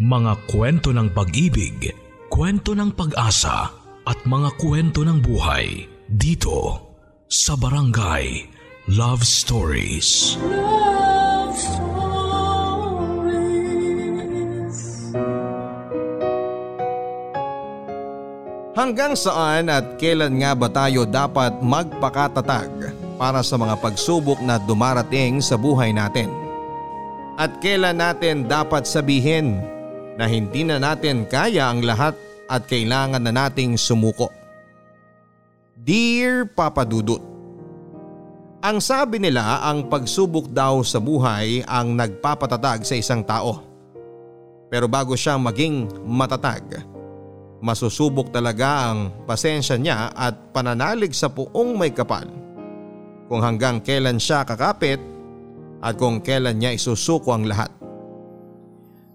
Mga kwento ng pag-ibig, kwento ng pag-asa at mga kwento ng buhay dito sa Barangay Love Stories. Love Stories. Hanggang saan at kailan nga ba tayo dapat magpakatatag para sa mga pagsubok na dumarating sa buhay natin? At kailan natin dapat sabihin na hindi na natin kaya ang lahat at kailangan na nating sumuko? Dear Papa Dudut, Ang sabi nila ang pagsubok daw sa buhay ang nagpapatatag sa isang tao. Pero bago siya maging matatag, masusubok talaga ang pasensya niya at pananalig sa puong may kapal. Kung hanggang kailan siya kakapit at kung kailan niya isusuko ang lahat.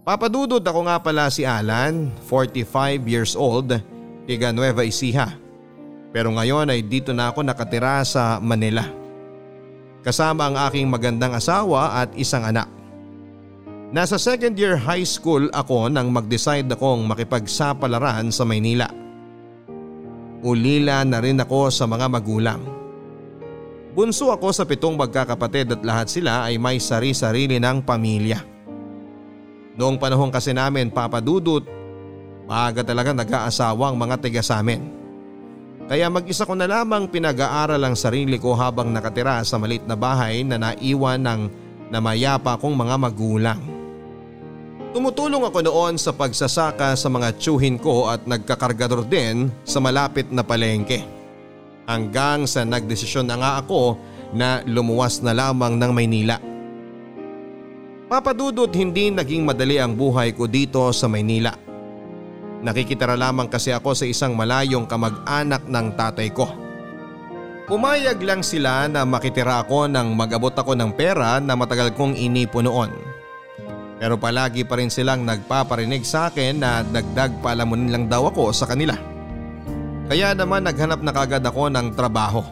Papadudod ako nga pala si Alan, 45 years old, tiga Nueva Ecija. Pero ngayon ay dito na ako nakatira sa Manila. Kasama ang aking magandang asawa at isang anak. Nasa second year high school ako nang mag-decide akong makipagsapalaran sa Maynila. Ulila na rin ako sa mga magulang. Bunso ako sa pitong magkakapatid at lahat sila ay may sari-sarili ng pamilya. Noong panahon kasi namin papadudot, maaga talaga nag-aasawa ang mga tiga sa amin. Kaya mag-isa ko na lamang pinag-aaral ang sarili ko habang nakatira sa malit na bahay na naiwan ng namayapa kong mga magulang. Tumutulong ako noon sa pagsasaka sa mga tsuhin ko at nagkakargador din sa malapit na palengke. Hanggang sa nagdesisyon na nga ako na lumuwas na lamang ng Maynila. Papadudot hindi naging madali ang buhay ko dito sa Maynila. Nakikitara lamang kasi ako sa isang malayong kamag-anak ng tatay ko. Pumayag lang sila na makitira ako nang mag-abot ako ng pera na matagal kong inipo noon. Pero palagi pa rin silang nagpaparinig sa akin na dagdag palamunin lang daw ako sa kanila. Kaya naman naghanap na kagad ako ng trabaho.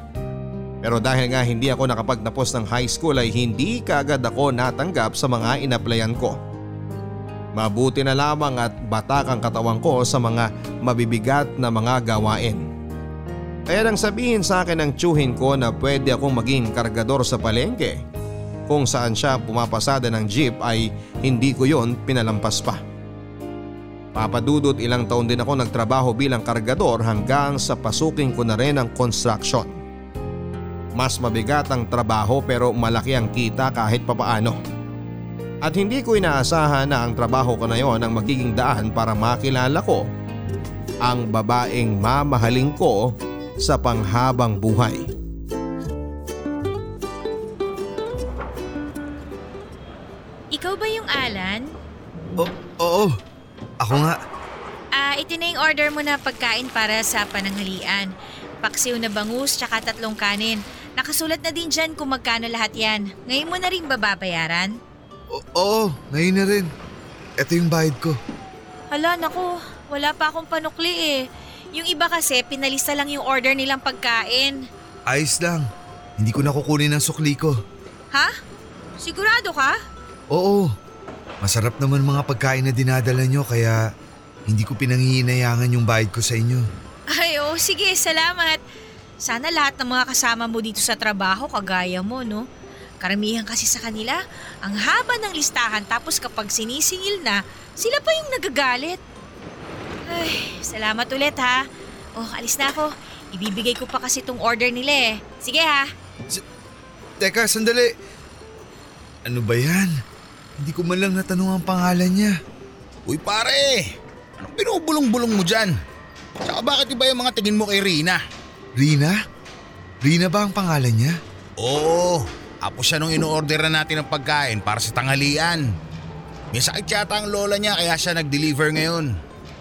Pero dahil nga hindi ako nakapagtapos ng high school ay hindi kagad ako natanggap sa mga inaplayan ko. Mabuti na lamang at batak ang katawan ko sa mga mabibigat na mga gawain. Kaya nang sabihin sa akin ng tsuhin ko na pwede akong maging kargador sa palengke kung saan siya pumapasada ng jeep ay hindi ko yon pinalampas pa. Papadudot ilang taon din ako nagtrabaho bilang kargador hanggang sa pasukin ko na rin ang construction. Mas mabigat ang trabaho pero malaki ang kita kahit papaano. At hindi ko inaasahan na ang trabaho ko na yon ang magiging daan para makilala ko ang babaeng mamahaling ko sa panghabang buhay. Ikaw ba yung Alan? O, oo, ako nga. Ah, ito na yung order mo na pagkain para sa pananghalian. Paksiw na bangus tsaka tatlong kanin. Nakasulat na din dyan kung magkano lahat yan. Ngayon mo na rin bababayaran? O, oo, ngayon na rin. Ito yung bayad ko. Hala, naku. Wala pa akong panukli eh. Yung iba kasi, pinalista lang yung order nilang pagkain. Ayos lang. Hindi ko na kukunin ang sukli ko. Ha? Sigurado ka? Oo, masarap naman mga pagkain na dinadala nyo kaya hindi ko pinanghihinayangan yung bayad ko sa inyo. Ay, oh, sige, salamat. Sana lahat ng mga kasama mo dito sa trabaho kagaya mo, no? Karamihan kasi sa kanila, ang haba ng listahan tapos kapag sinisingil na, sila pa yung nagagalit. Ay, salamat ulit ha. Oh, alis na ako. Ibibigay ko pa kasi tong order nila eh. Sige ha. Teka, sandali. Ano ba yan? Hindi ko man lang natanong ang pangalan niya. Uy pare, anong binubulong-bulong mo dyan? Tsaka bakit iba yung mga tingin mo kay Rina? Rina? Rina ba ang pangalan niya? Oo, apo siya nung ino-order na natin ng pagkain para sa tanghalian. May sakit yata ang lola niya kaya siya nag-deliver ngayon.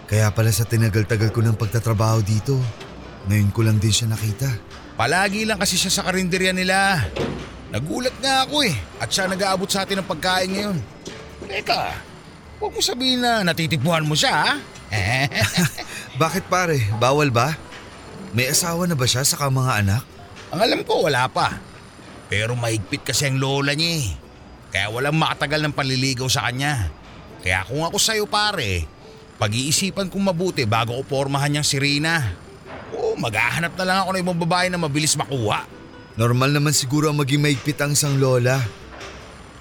Kaya pala sa tinagal-tagal ko ng pagtatrabaho dito, ngayon ko lang din siya nakita. Palagi lang kasi siya sa karinderya nila. Nagulat nga ako eh at siya nag-aabot sa atin ng pagkain ngayon. Teka, huwag mo sabihin na natitipuhan mo siya ha? Bakit pare? Bawal ba? May asawa na ba siya sa mga anak? Ang alam ko wala pa. Pero mahigpit kasi ang lola niya eh. Kaya walang makatagal ng panliligaw sa kanya. Kaya kung ako sa'yo pare, pag-iisipan kong mabuti bago ko pormahan niyang si Rina. Oo, maghahanap na lang ako ng ibang babae na mabilis makuha. Normal naman siguro ang maging maigpit ang isang lola.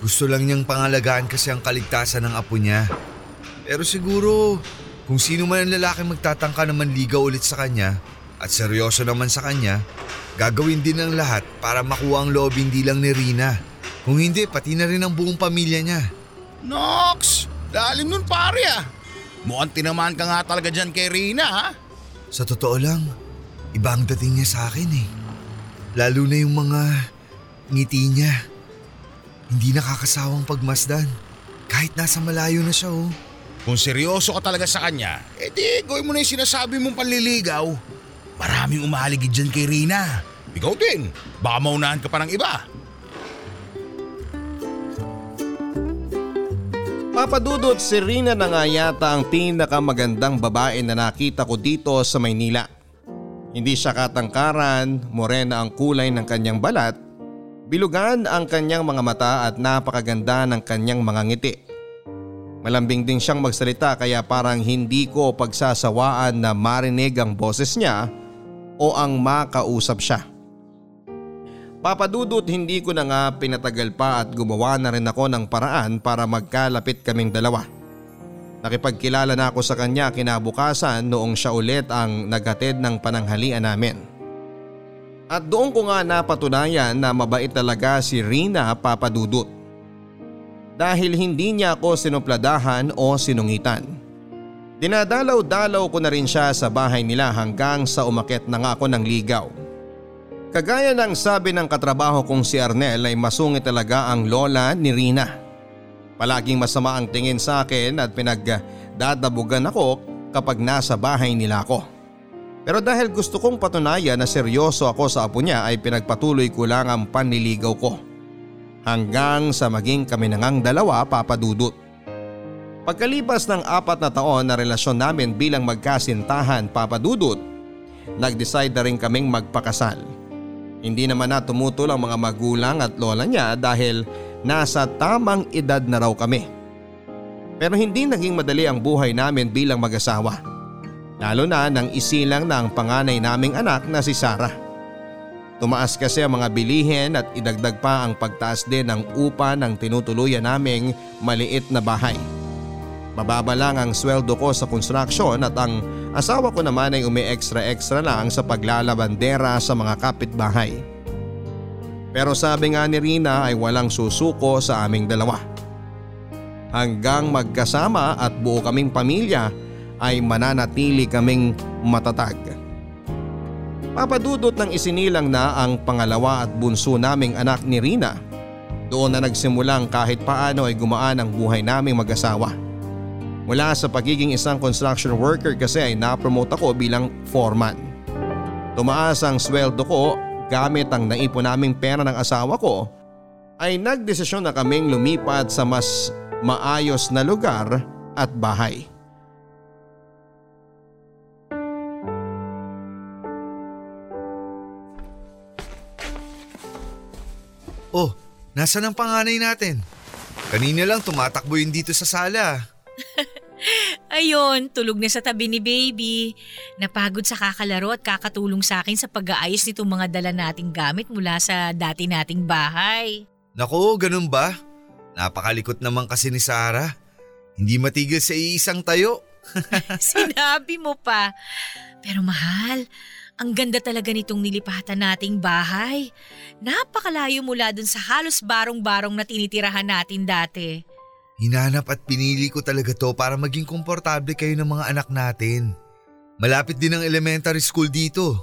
Gusto lang niyang pangalagaan kasi ang kaligtasan ng apo niya. Pero siguro, kung sino man ang lalaki magtatangka na manligaw ulit sa kanya at seryoso naman sa kanya, gagawin din ang lahat para makuha ang loob hindi lang ni Rina. Kung hindi, pati na rin ang buong pamilya niya. Nox! Lalim nun pare ah. Mukhang tinamaan ka nga talaga dyan kay Rina ha. Sa totoo lang, iba ang dating niya sa akin eh. Lalo na yung mga ngiti niya. Hindi nakakasawang pagmasdan. Kahit nasa malayo na siya oh. Kung seryoso ka talaga sa kanya, edi gawin mo na yung sinasabi mong panliligaw. Maraming umaligid dyan kay Rina. Ikaw din, baka maunahan ka pa ng iba. Papadudot si Rina na nga yata ang pinakamagandang babae na nakita ko dito sa Maynila. Hindi siya katangkaran, morena ang kulay ng kanyang balat, bilugan ang kanyang mga mata at napakaganda ng kanyang mga ngiti. Malambing din siyang magsalita kaya parang hindi ko pagsasawaan na marinig ang boses niya o ang makausap siya. Papadudot hindi ko na nga pinatagal pa at gumawa na rin ako ng paraan para magkalapit kaming dalawa. Nakipagkilala na ako sa kanya kinabukasan noong siya ulit ang naghatid ng pananghalian namin. At doon ko nga napatunayan na mabait talaga si Rina Papadudot. Dahil hindi niya ako sinupladahan o sinungitan. Dinadalaw-dalaw ko na rin siya sa bahay nila hanggang sa umakit na nga ako ng ligaw. Kagaya ng sabi ng katrabaho kong si Arnel ay masungit talaga ang lola ni Rina. Palaging masama ang tingin sa akin at pinagdadabugan ako kapag nasa bahay nila ako. Pero dahil gusto kong patunayan na seryoso ako sa apo niya ay pinagpatuloy ko lang ang panliligaw ko. Hanggang sa maging kami nangang dalawa papadudot. Pagkalipas ng apat na taon na relasyon namin bilang magkasintahan papadudot, nag-decide na rin kaming magpakasal. Hindi naman na tumutol ang mga magulang at lola niya dahil nasa tamang edad na raw kami. Pero hindi naging madali ang buhay namin bilang mag-asawa. Lalo na nang isilang na ang panganay naming anak na si Sarah. Tumaas kasi ang mga bilihin at idagdag pa ang pagtaas din ng upa ng tinutuluyan naming maliit na bahay. Mababa lang ang sweldo ko sa construction at ang asawa ko naman ay umi-extra-extra lang sa paglalabandera sa mga kapitbahay. Pero sabi nga ni Rina ay walang susuko sa aming dalawa. Hanggang magkasama at buo kaming pamilya ay mananatili kaming matatag. Papadudot ng isinilang na ang pangalawa at bunso naming anak ni Rina. Doon na nagsimulang kahit paano ay gumaan ang buhay naming mag-asawa. Mula sa pagiging isang construction worker kasi ay napromote ako bilang foreman. Tumaas ang sweldo ko gamit ang naipon naming pera ng asawa ko ay nagdesisyon na kaming lumipat sa mas maayos na lugar at bahay. Oh, nasan ang panganay natin? Kanina lang tumatakbo yun dito sa sala. Ayun, tulog na sa tabi ni baby. Napagod sa kakalaro at kakatulong sa akin sa pag-aayos nitong mga dala nating gamit mula sa dati nating bahay. Nako, ganun ba? Napakalikot naman kasi ni Sarah. Hindi matigil sa iisang tayo. Sinabi mo pa. Pero mahal, ang ganda talaga nitong nilipatan nating bahay. Napakalayo mula dun sa halos barong-barong na tinitirahan natin dati. Hinanap at pinili ko talaga to para maging komportable kayo ng mga anak natin. Malapit din ang elementary school dito.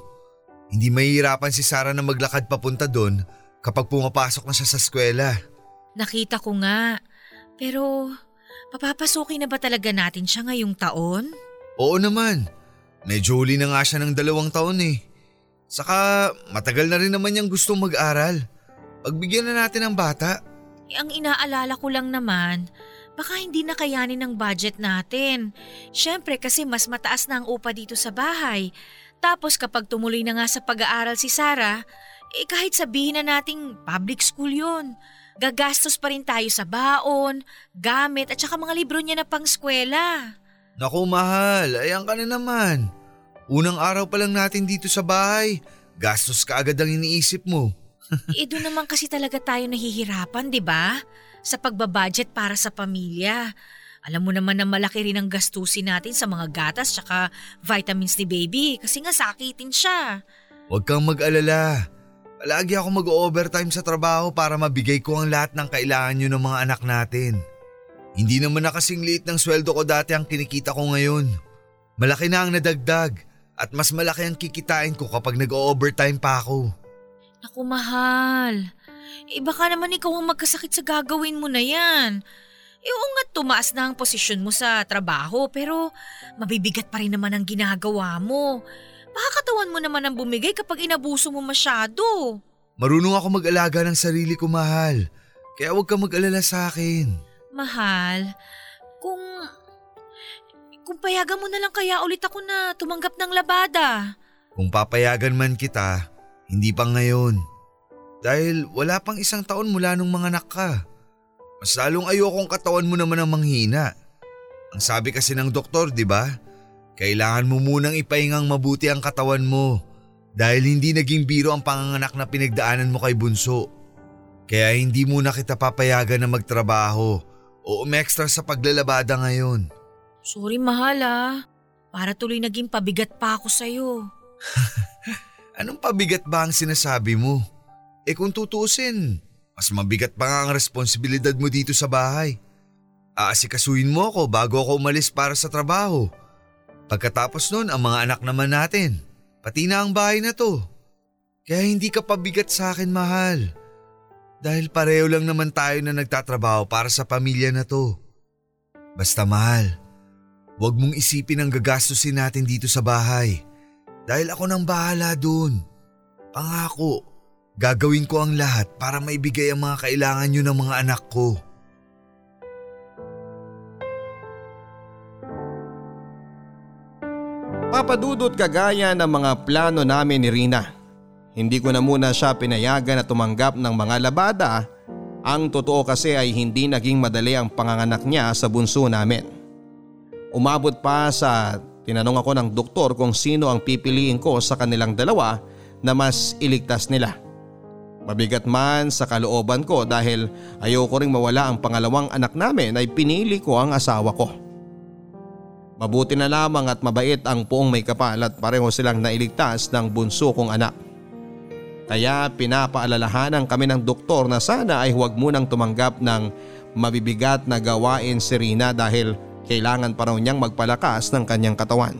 Hindi mahihirapan si Sarah na maglakad papunta doon kapag pumapasok na siya sa eskwela. Nakita ko nga. Pero, papapasukin na ba talaga natin siya ngayong taon? Oo naman. Medyo huli na nga siya ng dalawang taon eh. Saka matagal na rin naman niyang gustong mag-aral. Pagbigyan na natin ang bata. Eh, ang inaalala ko lang naman, baka hindi na kayanin ng budget natin. Siyempre kasi mas mataas na ang upa dito sa bahay. Tapos kapag tumuloy na nga sa pag-aaral si Sarah, eh kahit sabihin na nating public school yon, gagastos pa rin tayo sa baon, gamit at saka mga libro niya na pangskwela. Naku mahal, ayan ka na naman. Unang araw pa lang natin dito sa bahay, gastos ka agad ang iniisip mo. Eh doon naman kasi talaga tayo nahihirapan, di ba? Sa pagbabudget para sa pamilya. Alam mo naman na malaki rin ang gastusin natin sa mga gatas tsaka vitamins ni baby kasi nga sakitin siya. Huwag kang mag-alala. Palagi ako mag-overtime sa trabaho para mabigay ko ang lahat ng kailangan nyo ng mga anak natin. Hindi naman na kasing liit ng sweldo ko dati ang kinikita ko ngayon. Malaki na ang nadagdag at mas malaki ang kikitain ko kapag nag-overtime pa ako. Naku mahal, eh baka naman ikaw ang magkasakit sa gagawin mo na yan. Eh oo nga tumaas na ang posisyon mo sa trabaho pero mabibigat pa rin naman ang ginagawa mo. Baka katawan mo naman ang bumigay kapag inabuso mo masyado. Marunong ako mag-alaga ng sarili ko, mahal. Kaya huwag kang mag-alala sa akin. Mahal, kung... Kung payagan mo na lang kaya ulit ako na tumanggap ng labada. Kung papayagan man kita, hindi pa ngayon. Dahil wala pang isang taon mula nung mga anak ka. Mas lalong ayokong katawan mo naman ang manghina. Ang sabi kasi ng doktor, di ba? Kailangan mo munang ipahingang mabuti ang katawan mo dahil hindi naging biro ang panganganak na pinagdaanan mo kay Bunso. Kaya hindi muna kita papayagan na magtrabaho o umextra sa paglalabada ngayon. Sorry mahal ah. Para tuloy naging pabigat pa ako sa'yo. Anong pabigat ba ang sinasabi mo? Eh kung tutusin, mas mabigat pa nga ang responsibilidad mo dito sa bahay. Aasikasuhin mo ako bago ako umalis para sa trabaho. Pagkatapos nun, ang mga anak naman natin. Pati na ang bahay na to. Kaya hindi ka pabigat sa akin, mahal. Dahil pareho lang naman tayo na nagtatrabaho para sa pamilya na to. Basta mahal, huwag mong isipin ang gagastusin natin dito sa bahay. Dahil ako nang bahala dun. Pangako, gagawin ko ang lahat para maibigay ang mga kailangan nyo ng mga anak ko. Papadudot kagaya ng mga plano namin ni Rina. Hindi ko na muna siya pinayagan na tumanggap ng mga labada. Ang totoo kasi ay hindi naging madali ang panganganak niya sa bunso namin. Umabot pa sa tinanong ako ng doktor kung sino ang pipiliin ko sa kanilang dalawa na mas iligtas nila. Mabigat man sa kalooban ko dahil ayoko ring mawala ang pangalawang anak namin ay pinili ko ang asawa ko. Mabuti na lamang at mabait ang puong may kapal at pareho silang nailigtas ng bunso kong anak. Kaya pinapaalalahanan kami ng doktor na sana ay huwag munang tumanggap ng mabibigat na gawain si Rina dahil kailangan pa raw niyang magpalakas ng kanyang katawan.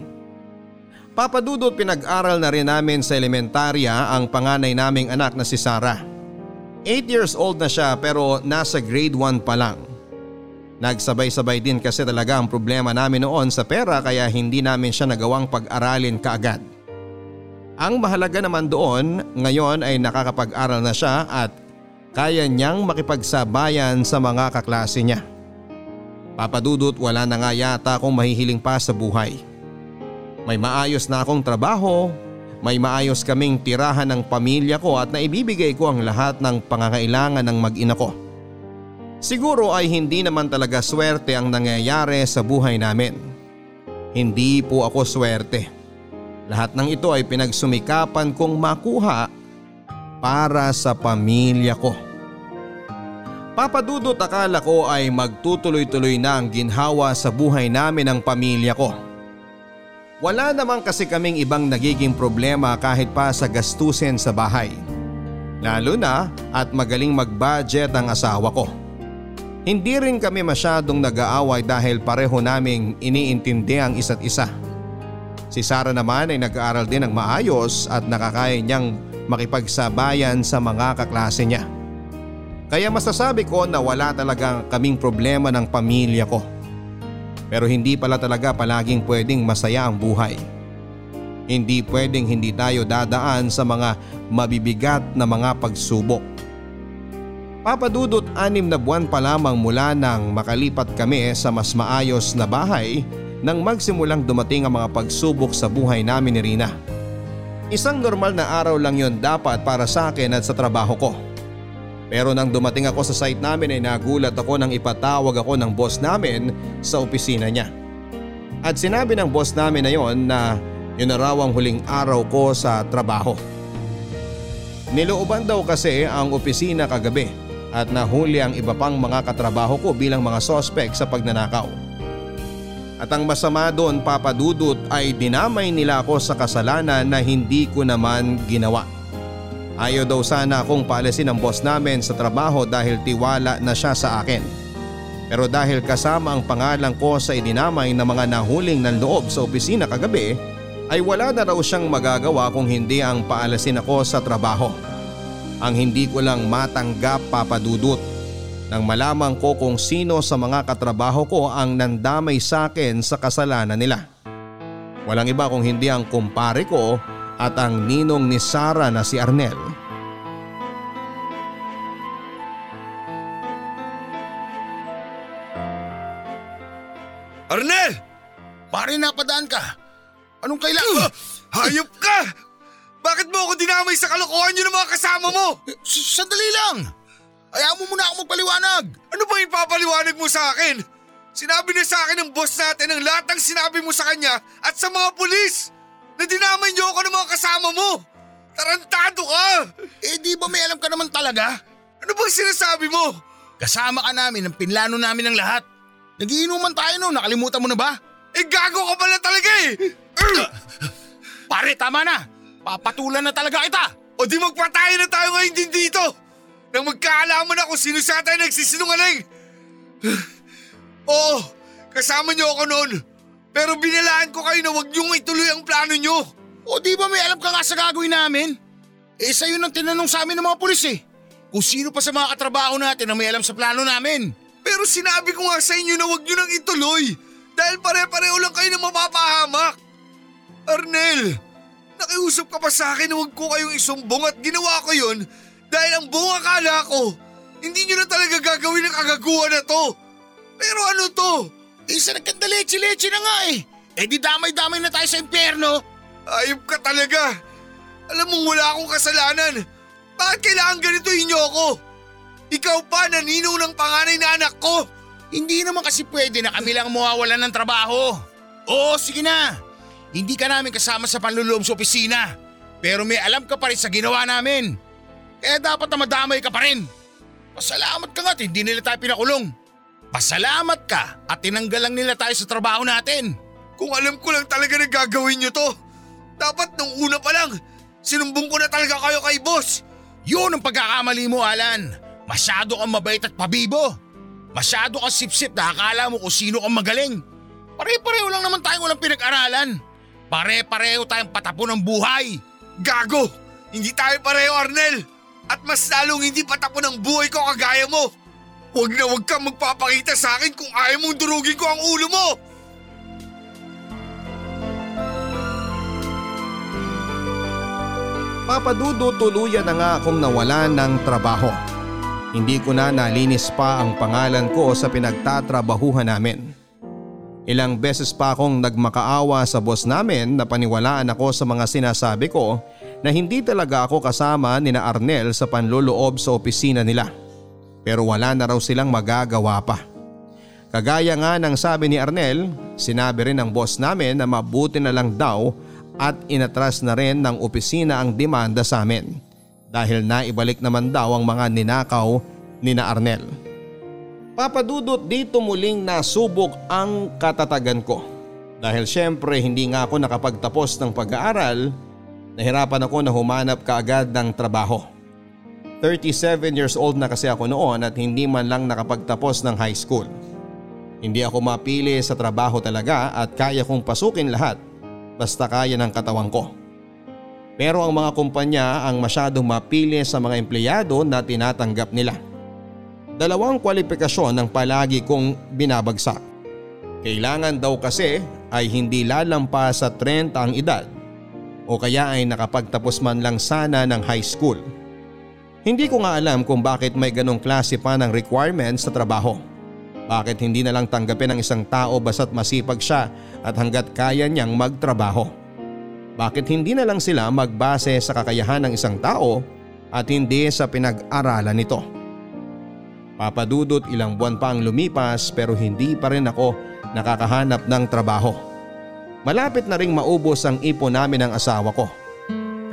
Papadudot pinag-aral na rin namin sa elementarya ang panganay naming anak na si Sarah. 8 years old na siya pero nasa grade 1 pa lang. Nagsabay-sabay din kasi talaga ang problema namin noon sa pera kaya hindi namin siya nagawang pag-aralin kaagad. Ang mahalaga naman doon ngayon ay nakakapag-aral na siya at kaya niyang makipagsabayan sa mga kaklase niya. Papadudot wala na nga yata akong mahihiling pa sa buhay. May maayos na akong trabaho, may maayos kaming tirahan ng pamilya ko at naibibigay ko ang lahat ng pangangailangan ng mag-ina ko. Siguro ay hindi naman talaga swerte ang nangyayari sa buhay namin. Hindi po ako swerte. Lahat ng ito ay pinagsumikapan kong makuha para sa pamilya ko. Papadudot akala ko ay magtutuloy-tuloy na ang ginhawa sa buhay namin ng pamilya ko. Wala naman kasi kaming ibang nagiging problema kahit pa sa gastusin sa bahay. Lalo na at magaling mag-budget ang asawa ko. Hindi rin kami masyadong nag-aaway dahil pareho naming iniintindi ang isa't isa. Si Sara naman ay nag-aaral din ng maayos at nakakaya niyang makipagsabayan sa mga kaklase niya. Kaya masasabi ko na wala talagang kaming problema ng pamilya ko. Pero hindi pala talaga palaging pwedeng masaya ang buhay. Hindi pwedeng hindi tayo dadaan sa mga mabibigat na mga pagsubok. Papadudot anim na buwan pa lamang mula nang makalipat kami sa mas maayos na bahay nang magsimulang dumating ang mga pagsubok sa buhay namin ni Rina. Isang normal na araw lang yon dapat para sa akin at sa trabaho ko. Pero nang dumating ako sa site namin ay nagulat ako nang ipatawag ako ng boss namin sa opisina niya. At sinabi ng boss namin na yon na yun na raw ang huling araw ko sa trabaho. Nilooban daw kasi ang opisina kagabi at nahuli ang iba pang mga katrabaho ko bilang mga sospek sa pagnanakaw. At ang masama doon papadudot ay dinamay nila ako sa kasalanan na hindi ko naman ginawa. Ayaw daw sana akong paalisin ng boss namin sa trabaho dahil tiwala na siya sa akin. Pero dahil kasama ang pangalan ko sa idinamay ng mga nahuling ng loob sa opisina kagabi, ay wala na raw siyang magagawa kung hindi ang paalasin ako sa trabaho. Ang hindi ko lang matanggap papadudot nang malaman ko kung sino sa mga katrabaho ko ang nandamay sa akin sa kasalanan nila. Walang iba kung hindi ang kumpare ko at ang ninong ni Sara na si Arnel. Arnel! Pare, napadaan ka. Anong kailangan? Hayop ka! Bakit mo ako dinamay sa kalokohan nyo ng mga kasama mo? S- Sandali lang. Ayaw mo muna ako magpaliwanag. Ano bang ipapaliwanag mo sa akin? Sinabi na sa akin ng boss natin ang lahat ng sinabi mo sa kanya at sa mga pulis na dinamay niyo ako ng mga kasama mo. Tarantado ka! Eh di ba may alam ka naman talaga? Ano bang sinasabi mo? Kasama ka namin ang pinlano namin ng lahat. Nagiinuman tayo no, nakalimutan mo na ba? Eh gago ka pala talaga eh! Pare, tama na. Papatulan na talaga kita. O di magpatayo na tayo ngayon din dito! Nang magkaalaman na kung sino sa tayo nagsisinungaling! Oo, kasama niyo ako noon. Pero binalaan ko kayo na huwag niyong ituloy ang plano niyo. O di ba may alam ka nga sa gagawin namin? Eh sa'yo nang tinanong sa amin ng mga pulis eh. Kung sino pa sa mga katrabaho natin ang may alam sa plano namin. Pero sinabi ko nga sa inyo na huwag niyo nang ituloy. Dahil pare-pareho lang kayo na mapapahamak. Arnel, nakiusap ka pa sa akin na huwag ko kayong isumbong at ginawa ko yun dahil ang buong akala ko, hindi niyo na talaga gagawin ang kagaguhan na to. Pero ano to? Eh sa nagkandaleche-leche na nga eh. Eh di damay-damay na tayo sa impyerno. Ayop ka talaga. Alam mong wala akong kasalanan. Bakit kailangan ganituhin niyo ako? Ikaw pa naninong ng panganay na anak ko. Hindi naman kasi pwede na kami lang mawawalan ng trabaho. Oo, sige na. Hindi ka namin kasama sa panluloob sa opisina. Pero may alam ka pa rin sa ginawa namin. Kaya dapat na madamay ka pa rin. Pasalamat ka nga at hindi nila tayo pinakulong. Pasalamat ka at tinanggal lang nila tayo sa trabaho natin. Kung alam ko lang talaga na gagawin niyo to. Dapat nung una pa lang, sinumbong ko na talaga kayo kay boss. Yun ang pagkakamali mo, Alan. Masyado kang mabait at pabibo. Masyado kang sip-sip na akala mo kung sino kang magaling. Pare-pareho lang naman tayong walang pinag-aralan. Pare-pareho tayong patapon ng buhay. Gago! Hindi tayo pareho, Arnel! At mas lalong hindi patapon ang buhay ko kagaya mo! Huwag na huwag kang magpapakita sa akin kung ayaw mong durugin ko ang ulo mo! Papadudo tuluyan na nga akong nawala ng trabaho. Hindi ko na nalinis pa ang pangalan ko sa pinagtatrabahuhan namin. Ilang beses pa akong nagmakaawa sa boss namin na paniwalaan ako sa mga sinasabi ko na hindi talaga ako kasama ni na Arnel sa panloloob sa opisina nila. Pero wala na raw silang magagawa pa. Kagaya nga ng sabi ni Arnel, sinabi rin ng boss namin na mabuti na lang daw at inatras na rin ng opisina ang demanda sa amin dahil naibalik naman daw ang mga ninakaw ni na Arnel. Papadudot dito muling nasubok ang katatagan ko dahil syempre hindi nga ako nakapagtapos ng pag-aaral, nahirapan ako na humanap kaagad ng trabaho. 37 years old na kasi ako noon at hindi man lang nakapagtapos ng high school. Hindi ako mapili sa trabaho talaga at kaya kong pasukin lahat basta kaya ng katawan ko. Pero ang mga kumpanya ang masyadong mapili sa mga empleyado na tinatanggap nila. Dalawang kwalifikasyon ang palagi kong binabagsak. Kailangan daw kasi ay hindi lalampas sa 30 ang edad o kaya ay nakapagtapos man lang sana ng high school. Hindi ko nga alam kung bakit may ganong klase pa ng requirements sa trabaho. Bakit hindi na lang tanggapin ng isang tao basta't masipag siya at hanggat kaya niyang magtrabaho? Bakit hindi na lang sila magbase sa kakayahan ng isang tao at hindi sa pinag-aralan nito? Papadudot ilang buwan pa ang lumipas pero hindi pa rin ako nakakahanap ng trabaho. Malapit na ring maubos ang ipon namin ng asawa ko.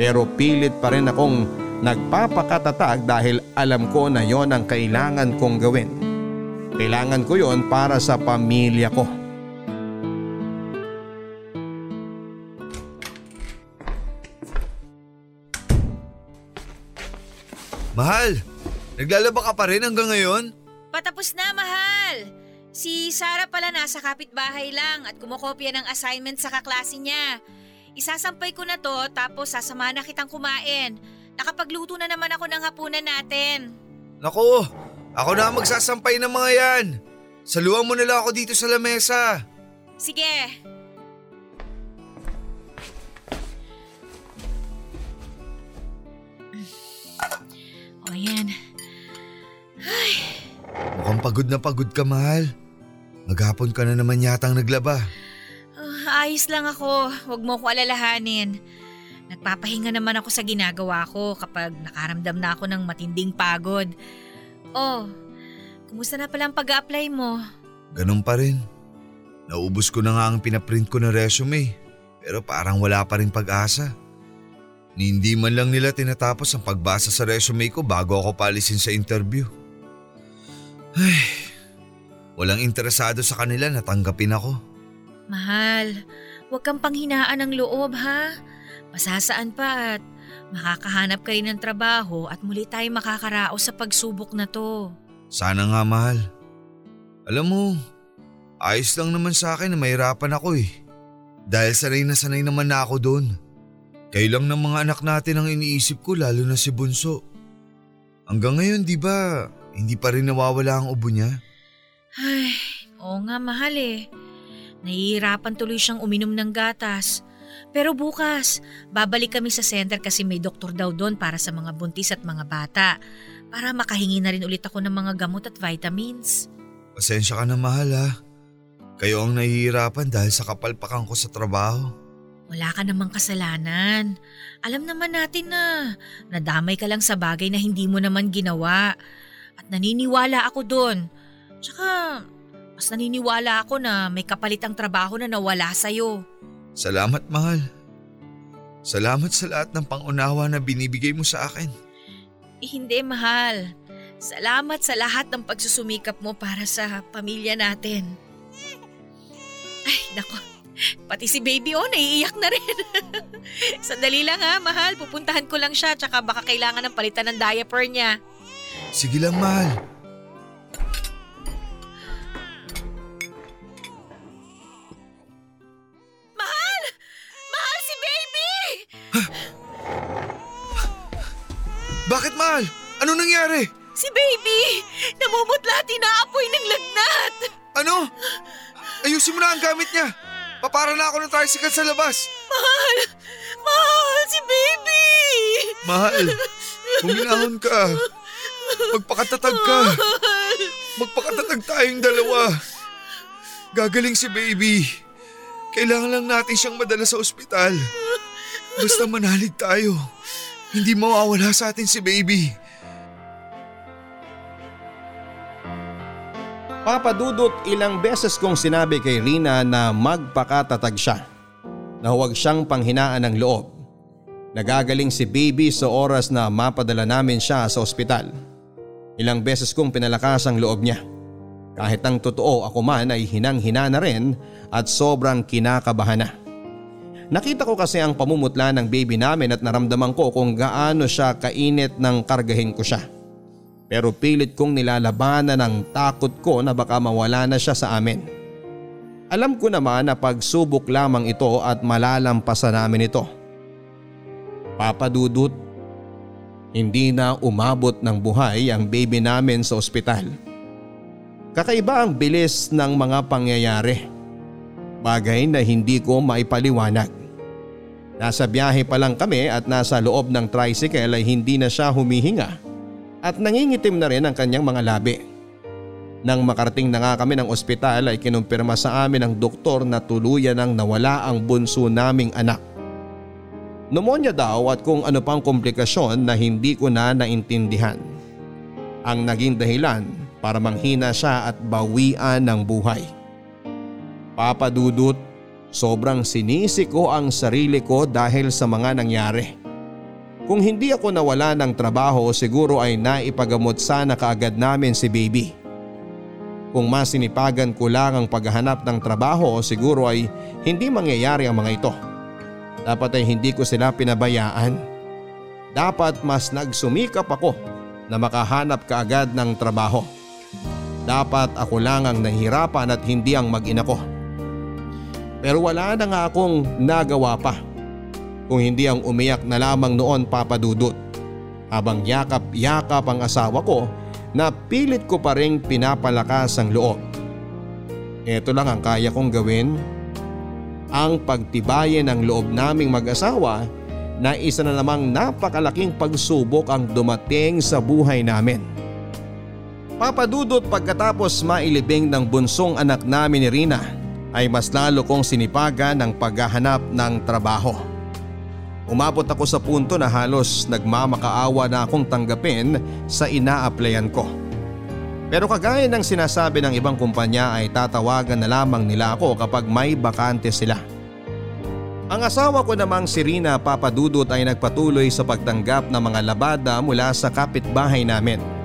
Pero pilit pa rin akong nagpapakatatag dahil alam ko na yon ang kailangan kong gawin. Kailangan ko yon para sa pamilya ko. Mahal, naglalaba ka pa rin hanggang ngayon? Patapos na, mahal. Si Sarah pala nasa kapitbahay lang at kumokopya ng assignment sa kaklase niya. Isasampay ko na to tapos sasama na kitang kumain. Nakapagluto na naman ako ng hapunan natin. Naku, ako na ang magsasampay ng mga yan. Saluhan mo na lang ako dito sa lamesa. Sige. O yan. Mukhang pagod na pagod ka, mahal. Maghapon ka na naman yatang naglaba. Ah, ayos lang ako. Huwag mo ko alalahanin. Nagpapahinga naman ako sa ginagawa ko kapag nakaramdam na ako ng matinding pagod. Oh, kumusta na pala ang pag-apply mo? Ganun pa rin. Naubos ko na nga ang pinaprint ko na resume. Pero parang wala pa rin pag-asa. Ni hindi man lang nila tinatapos ang pagbasa sa resume ko bago ako palisin sa interview. Ay, walang interesado sa kanila na tanggapin ako. Mahal, huwag kang panghinaan ng loob ha. Masasaan pa at makakahanap ka rin ng trabaho at muli tayo makakaraos sa pagsubok na to. Sana nga mahal. Alam mo, ayos lang naman sa akin na mahirapan ako eh. Dahil sanay na sanay naman na ako doon. Kayo lang ng mga anak natin ang iniisip ko lalo na si Bunso. Hanggang ngayon di ba hindi pa rin nawawala ang ubo niya? Ay, oo nga mahal eh. Nahihirapan tuloy siyang uminom ng gatas. Pero bukas, babalik kami sa center kasi may doktor daw doon para sa mga buntis at mga bata. Para makahingi na rin ulit ako ng mga gamot at vitamins. Pasensya ka na mahal ha. Kayo ang nahihirapan dahil sa kapalpakan ko sa trabaho. Wala ka namang kasalanan. Alam naman natin na nadamay ka lang sa bagay na hindi mo naman ginawa. At naniniwala ako doon. Tsaka, mas naniniwala ako na may kapalit ang trabaho na nawala sa'yo. Salamat mahal. Salamat sa lahat ng pangunawa na binibigay mo sa akin. Hindi, mahal. Salamat sa lahat ng pagsusumikap mo para sa pamilya natin. Ay, nako. Pati si baby oh, naiiyak na rin. Sandali lang ha, mahal. Pupuntahan ko lang siya tsaka baka kailangan ng palitan ng diaper niya. Sige lang. Mahal! Mahal? Ano nangyari? Si baby! Namumutla at inaapoy ng lagnat! Ano? Ayusin mo na ang gamit niya. Papara na ako ng tricycle sa labas. Mahal! Mahal si baby! Mahal, huminahon ka. Magpakatatag ka. Magpakatatag tayong dalawa. Gagaling si baby. Kailangan lang natin siyang madala sa ospital. Basta manalig tayo. Hindi mawawala sa atin si baby. Papadudot ilang beses kong sinabi kay Rina na magpakatatag siya. Na huwag siyang panghinaan ng loob. Nagagaling si baby sa oras na mapadala namin siya sa ospital. Ilang beses kong pinalakas ang loob niya. Kahit ang totoo ako man ay hinang-hina na rin at sobrang kinakabahan na. Nakita ko kasi ang pamumutla ng baby namin at naramdaman ko kung gaano siya kainit ng kargahin ko siya. Pero pilit kong nilalabanan ang takot ko na baka mawala na siya sa amin. Alam ko naman na pagsubok lamang ito at malalampasan namin ito. Papadudot, hindi na umabot ng buhay ang baby namin sa ospital. Kakaiba ang bilis ng mga pangyayari. Bagay na hindi ko maipaliwanag. Nasa biyahe pa lang kami at nasa loob ng tricycle ay hindi na siya humihinga at nangingitim na rin ang kanyang mga labi. Nang makarating na nga kami ng ospital ay kinumpirma sa amin ng doktor na tuluyan ang nawala ang bunso naming anak. Pneumonia daw at kung ano pang komplikasyon na hindi ko na naintindihan. Ang naging dahilan para manghina siya at bawian ng buhay. Papadudot, sobrang sinisi ko ang sarili ko dahil sa mga nangyari. Kung hindi ako nawala ng trabaho siguro ay naipagamot sana kaagad namin si baby. Kung masinipagan ko lang ang paghahanap ng trabaho siguro ay hindi mangyayari ang mga ito. Dapat ay hindi ko sila pinabayaan. Dapat mas nagsumikap ako na makahanap kaagad ng trabaho. Dapat ako lang ang nahihirapan at hindi ang mag-ina ko. Pero wala na nga akong nagawa pa kung hindi ang umiyak na lamang noon papadudot habang yakap-yakap ang asawa ko na pilit ko pa rin pinapalakas ang loob. Ito lang ang kaya kong gawin. Ang pagtibayin ng loob naming mag-asawa na isa na namang napakalaking pagsubok ang dumating sa buhay namin. Papadudot pagkatapos mailibing ng bunsong anak namin ni Rina ay mas lalo kong sinipagan ng paghahanap ng trabaho. Umabot ako sa punto na halos nagmamakaawa na akong tanggapin sa ina-applyan ko. Pero kagaya ng sinasabi ng ibang kumpanya ay tatawagan na lamang nila ako kapag may bakante sila. Ang asawa ko namang si Rina Papadudot ay nagpatuloy sa pagtanggap ng mga labada mula sa kapitbahay namin.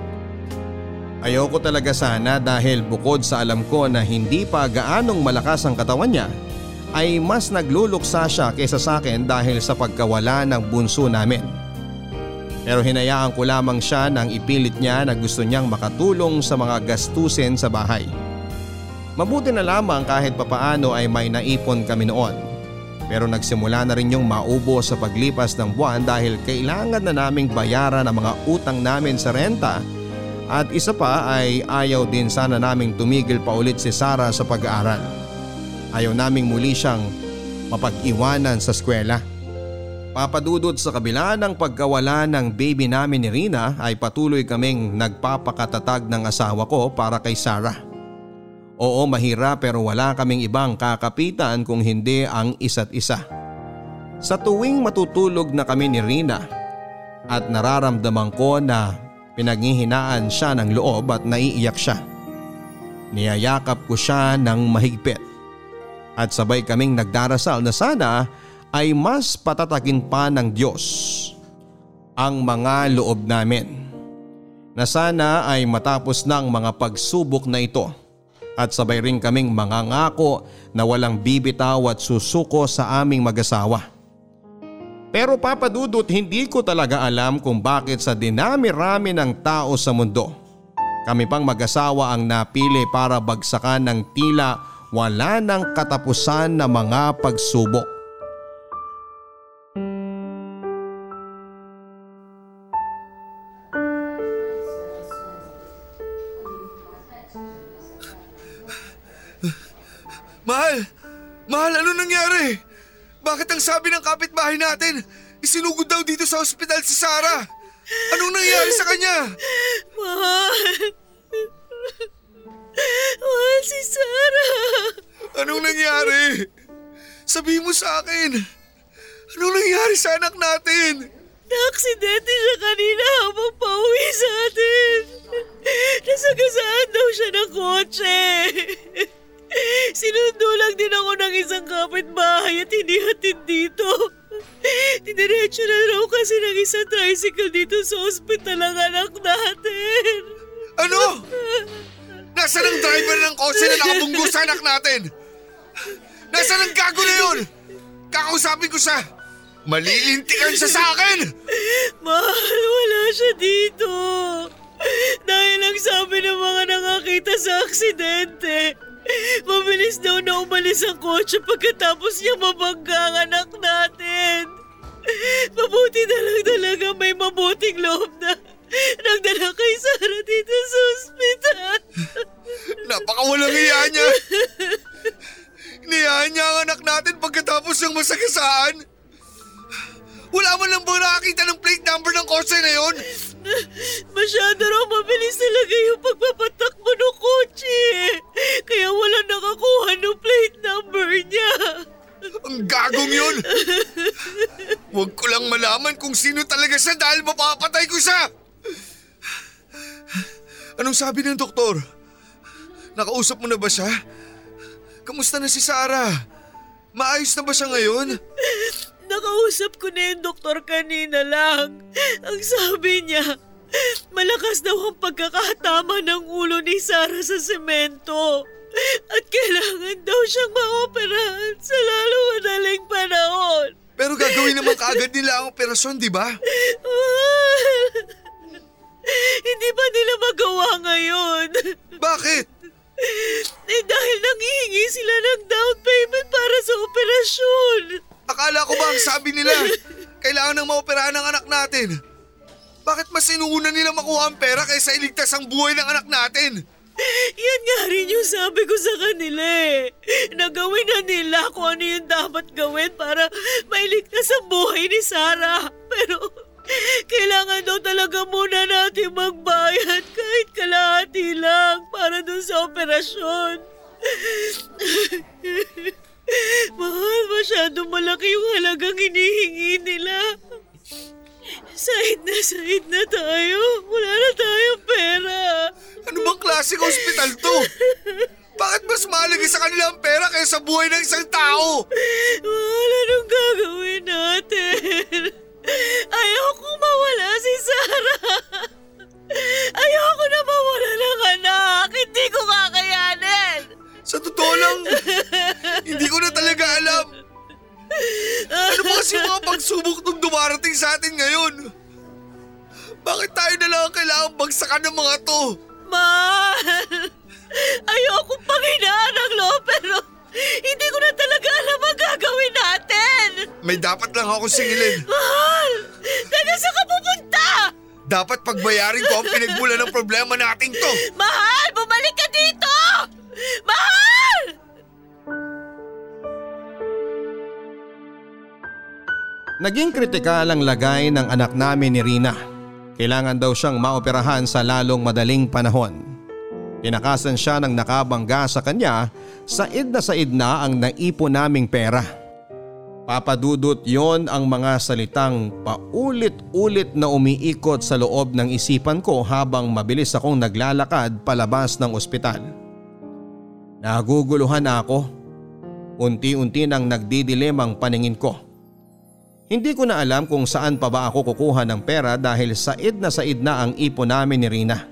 Ayoko talaga sana dahil bukod sa alam ko na hindi pa gaanong malakas ang katawan niya ay mas nagluluksa siya kaysa sa akin dahil sa pagkawala ng bunso namin. Pero hinayaan ko lamang siya nang ipilit niya na gusto niyang makatulong sa mga gastusin sa bahay. Mabuti na lamang kahit papaano ay may naipon kami noon. Pero nagsimula na rin yung maubo sa paglipas ng buwan dahil kailangan na naming bayaran ang mga utang namin sa renta at isa pa ay ayaw din sana naming tumigil pa ulit si Sara sa pag-aaral. Ayaw naming muli siyang mapag-iwanan sa eskwela. Papadudod sa kabila ng pagkawala ng baby namin ni Rina ay patuloy kaming nagpapakatatag ng asawa ko para kay Sarah. Oo mahirap pero wala kaming ibang kakapitan kung hindi ang isa't isa. Sa tuwing matutulog na kami ni Rina at nararamdaman ko na pinaghihinaan siya ng loob at naiiyak siya. Niyayakap ko siya ng mahigpit at sabay kaming nagdarasal na sana ay mas patatagin pa ng Diyos ang mga loob namin. Na sana ay matapos ng mga pagsubok na ito at sabay rin kaming mangangako na walang bibitaw at susuko sa aming mag-asawa. Pero papadudot hindi ko talaga alam kung bakit sa dinami-rami ng tao sa mundo. Kami pang mag-asawa ang napili para bagsakan ng tila wala nang katapusan na mga pagsubok. Mahal! Mahal, ano nangyari? Bakit ang sabi ng kapitbahay natin, isinugod daw dito sa ospital si Sarah? Anong nangyari sa kanya? Mahal! Mahal si Sarah! Anong nangyari? Sabihin mo sa akin. Anong nangyari sa anak natin? Naaksidente siya kanina habang pauwi sa atin. Nasagasaan daw siya ng kotse. Sinundo lang din ako ng isang kapitbahay at hindi hatid dito. Didiretso na raw kasi ng isang tricycle dito sa ospital ang anak natin. Ano? Nasaan ang driver ng kotse na nakabunggo sa anak natin? Nasaan ang gago na yun? Kakausapin ko siya. Malilintikan siya sa akin! Mahal, wala siya dito. Dahil ang sabi ng mga nakakita sa aksidente, mabilis daw na umalis ang kotse pagkatapos niya mabangga ang anak natin. Mabuti na lang talaga may mabuting loob na nagdala kay Sarah dito sa ospital. Napakawalang iya niya. Niyaan niya ang anak natin pagkatapos ng masagasaan. Wala man lang bang nakakita ng plate number ng kotse na yon? Masyado raw mabilis talaga yung pagpapatakbo ng kotse. Nakakuha ng plate number niya. Ang gagong yun! Huwag ko lang malaman kung sino talaga siya dahil mapapatay ko siya! Anong sabi ng doktor? Nakausap mo na ba siya? Kamusta na si Sarah? Maayos na ba siya ngayon? Nakausap ko na yung doktor kanina lang. Ang sabi niya, malakas daw ang pagkakatama ng ulo ni Sarah sa semento. At kailangan daw siyang maoperahan sa lalo madaling panahon. Pero gagawin naman kaagad nila ang operasyon, di ba? Hindi ba nila magawa ngayon? Bakit? Eh dahil nangihingi sila ng down payment para sa operasyon. Akala ko ba ang sabi nila, kailangan nang maoperahan ng anak natin? Bakit mas inuuna nila makuha ang pera kaysa iligtas ang buhay ng anak natin? Yan nga rin yung sabi ko sa kanila eh. Nagawin na nila kung ano yung dapat gawin para mailigtas ang buhay ni Sarah. Pero kailangan daw talaga muna natin magbayad kahit kalahati lang para dun sa operasyon. Mahal, masyadong malaki yung halagang hinihingi nila. Sahid na sahid na tayo. Wala na tayong pera. Ano bang klaseng ospital to? Bakit mas mahalaga sa kanila ang pera kaysa buhay ng isang tao? Wala nang gagawin natin. Ayoko mawala ng mga to? Mahal. Ayoko panghinaan ang loob pero hindi ko na talaga alam ang gagawin natin. May dapat lang ako singilin. Mahal! Teka, saan ka pupunta? Dapat pagbayarin ko ang pinagmula ng problema nating to. Mahal! Bumalik ka dito! Mahal! Naging kritikal ang lagay ng anak namin ni Rina. Kailangan daw siyang maoperahan sa lalong madaling panahon. Tinakasan siya ng nakabangga sa kanya, said na said na ang naipon naming pera. Papadudot yon ang mga salitang paulit-ulit na umiikot sa loob ng isipan ko habang mabilis akong naglalakad palabas ng ospital. Naguguluhan na ako. Unti-unti nang nagdidilim ang paningin ko. Hindi ko na alam kung saan pa ba ako kukuha ng pera dahil said na said na ang ipon namin ni Rina.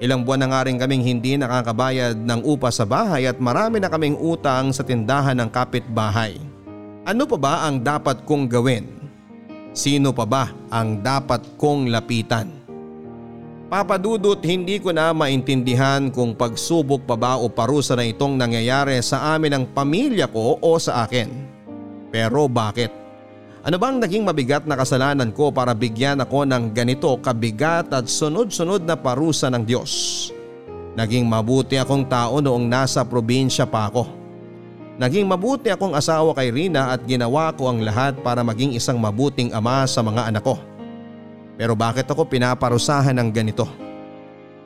Ilang buwan na nga rin kaming hindi nakakabayad ng upa sa bahay at marami na kaming utang sa tindahan ng kapitbahay. Ano pa ba ang dapat kong gawin? Sino pa ba ang dapat kong lapitan? Papadudot hindi ko na maintindihan kung pagsubok pa ba o parusa na itong nangyayari sa amin ng pamilya ko o sa akin. Pero bakit? Ano bang naging mabigat na kasalanan ko para bigyan ako ng ganito kabigat at sunod-sunod na parusa ng Diyos? Naging mabuti akong tao noong nasa probinsya pa ako. Naging mabuti akong asawa kay Rina at ginawa ko ang lahat para maging isang mabuting ama sa mga anak ko. Pero bakit ako pinaparusahan ng ganito?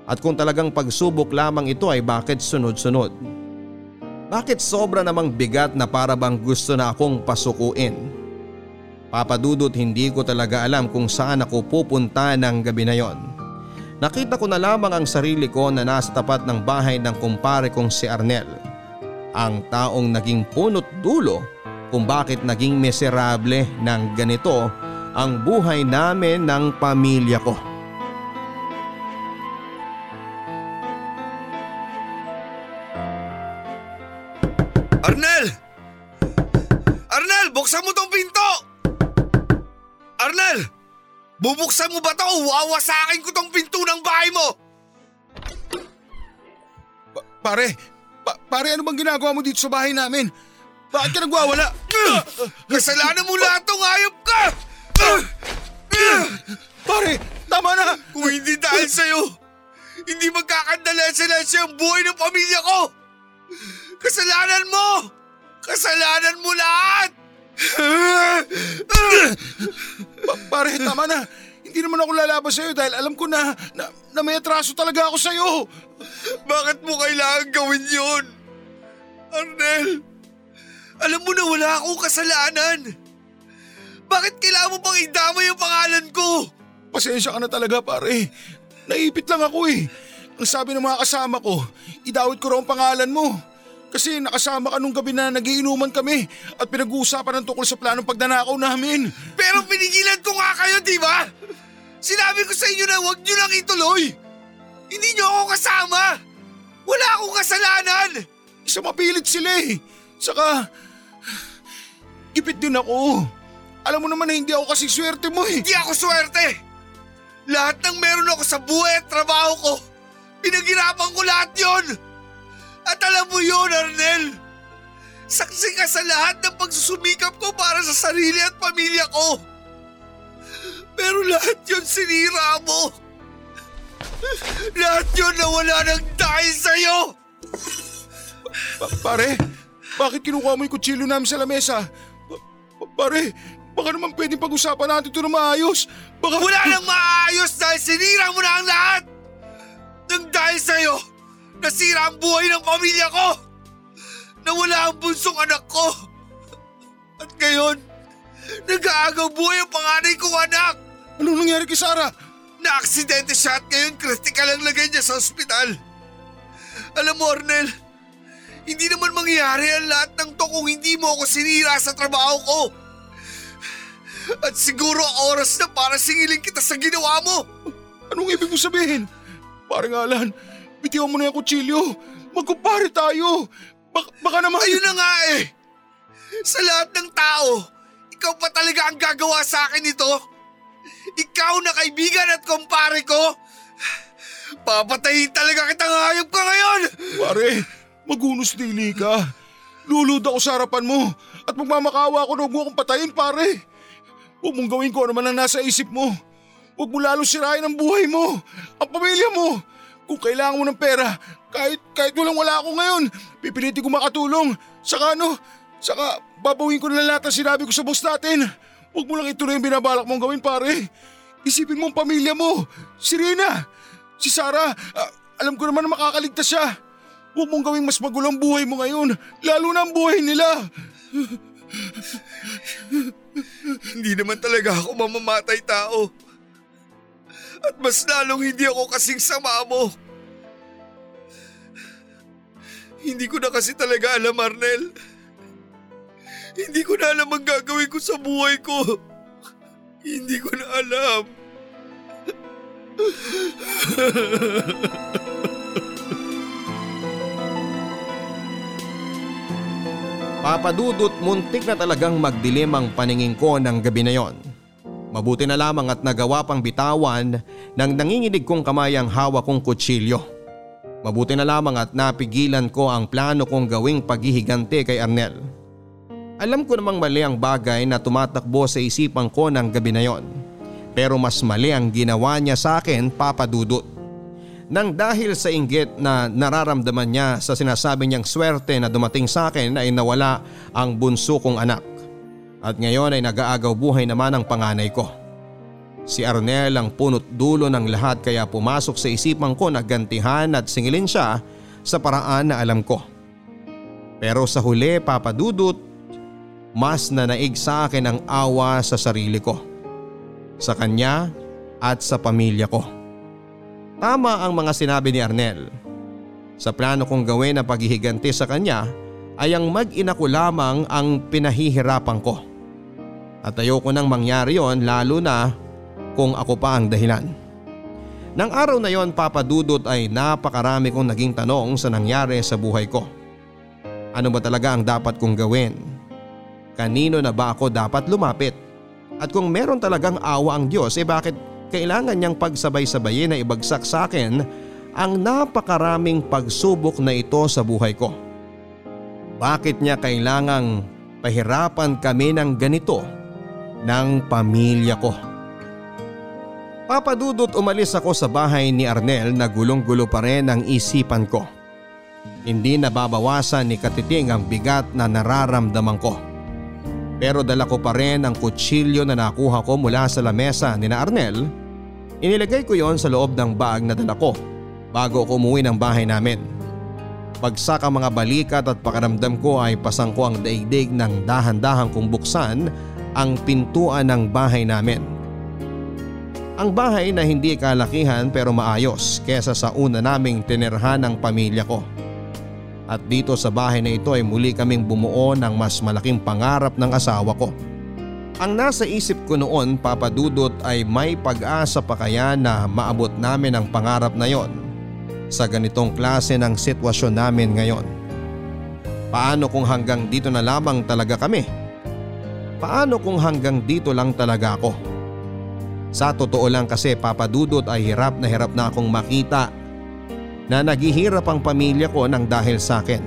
At kung talagang pagsubok lamang ito ay bakit sunod-sunod? Bakit sobra namang bigat na para bang gusto na akong pasukuin? Papadudot hindi ko talaga alam kung saan ako pupunta ng gabi na yon. Nakita ko na lamang ang sarili ko na nasa tapat ng bahay ng kumpare kong si Arnel. Ang taong naging punot dulo kung bakit naging miserable ng ganito ang buhay namin ng pamilya ko. Arnel! Arnel, buksan mo tong pinto! Arnel! Bubuksan mo ba to o wawasakin ko tong pinto ng bahay mo? Pa- pare, pa- pare ano bang ginagawa mo dito sa bahay namin? Bakit ka nagwawala? Kasalanan mo lahat tong hayop ka! Pare, tama na! Kung hindi dahil sa'yo, hindi magkakandalansalansya ang buhay ng pamilya ko! Kasalanan mo! Kasalanan mo lahat! Pa- pare, tama na. Hindi naman ako lalabas sa'yo dahil alam ko na, na, na may atraso talaga ako sa'yo. Bakit mo kailangan gawin yun? Arnel, alam mo na wala akong kasalanan. Bakit kailangan mo pang idamay ang pangalan ko? Pasensya ka na talaga pare. Naipit lang ako eh. Ang sabi ng mga kasama ko, idawit ko raw ang pangalan mo. Kasi nakasama ka nung gabi na nagiinuman kami at pinag-uusapan ng tungkol sa planong pagnanakaw namin. Pero pinigilan ko nga kayo, di ba? Sinabi ko sa inyo na huwag nyo lang ituloy. Hindi nyo ako kasama. Wala akong kasalanan. Isa mapilit sila eh. Saka, gipit din ako. Alam mo naman na hindi ako kasi swerte mo eh. Hindi ako swerte. Lahat ng meron ako sa buhay at trabaho ko, pinaghirapan ko lahat yon. At alam mo yun, Arnel. Saksi ka sa lahat ng pagsusumikap ko para sa sarili at pamilya ko. Pero lahat yun sinira mo. Lahat yun nawala ng dahil sa'yo. Pa- pare, bakit kinukuha mo yung kutsilyo namin sa lamesa? Pa- pa- pare, baka naman pwedeng pag-usapan natin ito na maayos. Baka... Wala nang maayos dahil sinira mo na ang lahat. Nang dahil sa'yo, nasira ang buhay ng pamilya ko. Nawala ang bunsong anak ko. At ngayon, nag-aagaw buhay ang panganay kong anak. Anong nangyari kay Sarah? Na-aksidente siya at ngayon critical ang lagay niya sa ospital. Alam mo, Arnel, hindi naman mangyayari ang lahat ng to kung hindi mo ako sinira sa trabaho ko. At siguro oras na para singilin kita sa ginawa mo. Anong ibig mo sabihin? Parang Alan, bitiwan mo na yung kutsilyo. Magkumpare tayo. Baka, baka naman... Ayun na nga eh. Sa lahat ng tao, ikaw pa talaga ang gagawa sa akin ito? Ikaw na kaibigan at kumpare ko? Papatayin talaga kitang hayop ka ngayon! Pare, magunos dili ka. Lulud ako sa harapan mo at magmamakawa ako na huwag mo akong patayin, pare. Huwag mong gawin ko ano man ang nasa isip mo. Huwag mo lalo sirain ang buhay mo, ang pamilya mo. Kung kailangan mo ng pera, kahit, kahit walang wala ako ngayon, pipilitin ko makatulong. Saka ano, saka babawin ko na lahat ang sinabi ko sa boss natin. Huwag mo lang ituloy yung binabalak mong gawin, pare. Isipin mo ang pamilya mo, si Rina, si Sarah, ah, alam ko naman na makakaligtas siya. Huwag mong gawing mas magulo ang buhay mo ngayon, lalo na ang buhay nila. Hindi naman talaga ako mamamatay tao. At mas lalong hindi ako kasing sama mo. Hindi ko na kasi talaga alam, Arnel. Hindi ko na alam ang gagawin ko sa buhay ko. Hindi ko na alam. Papadudot muntik na talagang magdilim ang paningin ko ng gabi na yon. Mabuti na lamang at nagawa pang bitawan ng nanginginig kong kamay ang hawak kong kutsilyo. Mabuti na lamang at napigilan ko ang plano kong gawing paghihigante kay Arnel. Alam ko namang mali ang bagay na tumatakbo sa isipan ko ng gabi na yon. Pero mas mali ang ginawa niya sa akin papadudot. Nang dahil sa inggit na nararamdaman niya sa sinasabi niyang swerte na dumating sa akin ay nawala ang bunso kong anak. At ngayon ay nag-aagaw buhay naman ang panganay ko. Si Arnel ang punot dulo ng lahat kaya pumasok sa isipan ko na gantihan at singilin siya sa paraan na alam ko. Pero sa huli papadudot, mas nanaig sa akin ang awa sa sarili ko. Sa kanya at sa pamilya ko. Tama ang mga sinabi ni Arnel. Sa plano kong gawin na paghihiganti sa kanya ay ang mag-ina ko lamang ang pinahihirapan ko. At ayoko nang mangyari yon lalo na kung ako pa ang dahilan. Nang araw na yon papadudot ay napakarami kong naging tanong sa nangyari sa buhay ko. Ano ba talaga ang dapat kong gawin? Kanino na ba ako dapat lumapit? At kung meron talagang awa ang Diyos eh bakit kailangan niyang pagsabay-sabayin na ibagsak sa akin ang napakaraming pagsubok na ito sa buhay ko. Bakit niya kailangang pahirapan kami ng ganito ng pamilya ko? Papadudot umalis ako sa bahay ni Arnel na gulong-gulo pa rin ang isipan ko. Hindi nababawasan ni Katiting ang bigat na nararamdaman ko. Pero dala ko pa rin ang kutsilyo na nakuha ko mula sa lamesa ni na Arnel. Inilagay ko yon sa loob ng bag na dala ko bago ako umuwi ng bahay namin. Pagsak ang mga balikat at pakaramdam ko ay pasang ko ang daigdig ng dahan-dahang kong buksan ang pintuan ng bahay namin. Ang bahay na hindi kalakihan pero maayos kesa sa una naming tinirhan ng pamilya ko. At dito sa bahay na ito ay muli kaming bumuo ng mas malaking pangarap ng asawa ko. Ang nasa isip ko noon papadudot ay may pag-asa pa kaya na maabot namin ang pangarap na yon sa ganitong klase ng sitwasyon namin ngayon. Paano kung hanggang dito na lamang talaga kami? Paano kung hanggang dito lang talaga ako? Sa totoo lang kasi papadudot ay hirap na hirap na akong makita na naghihirap ang pamilya ko ng dahil sa akin.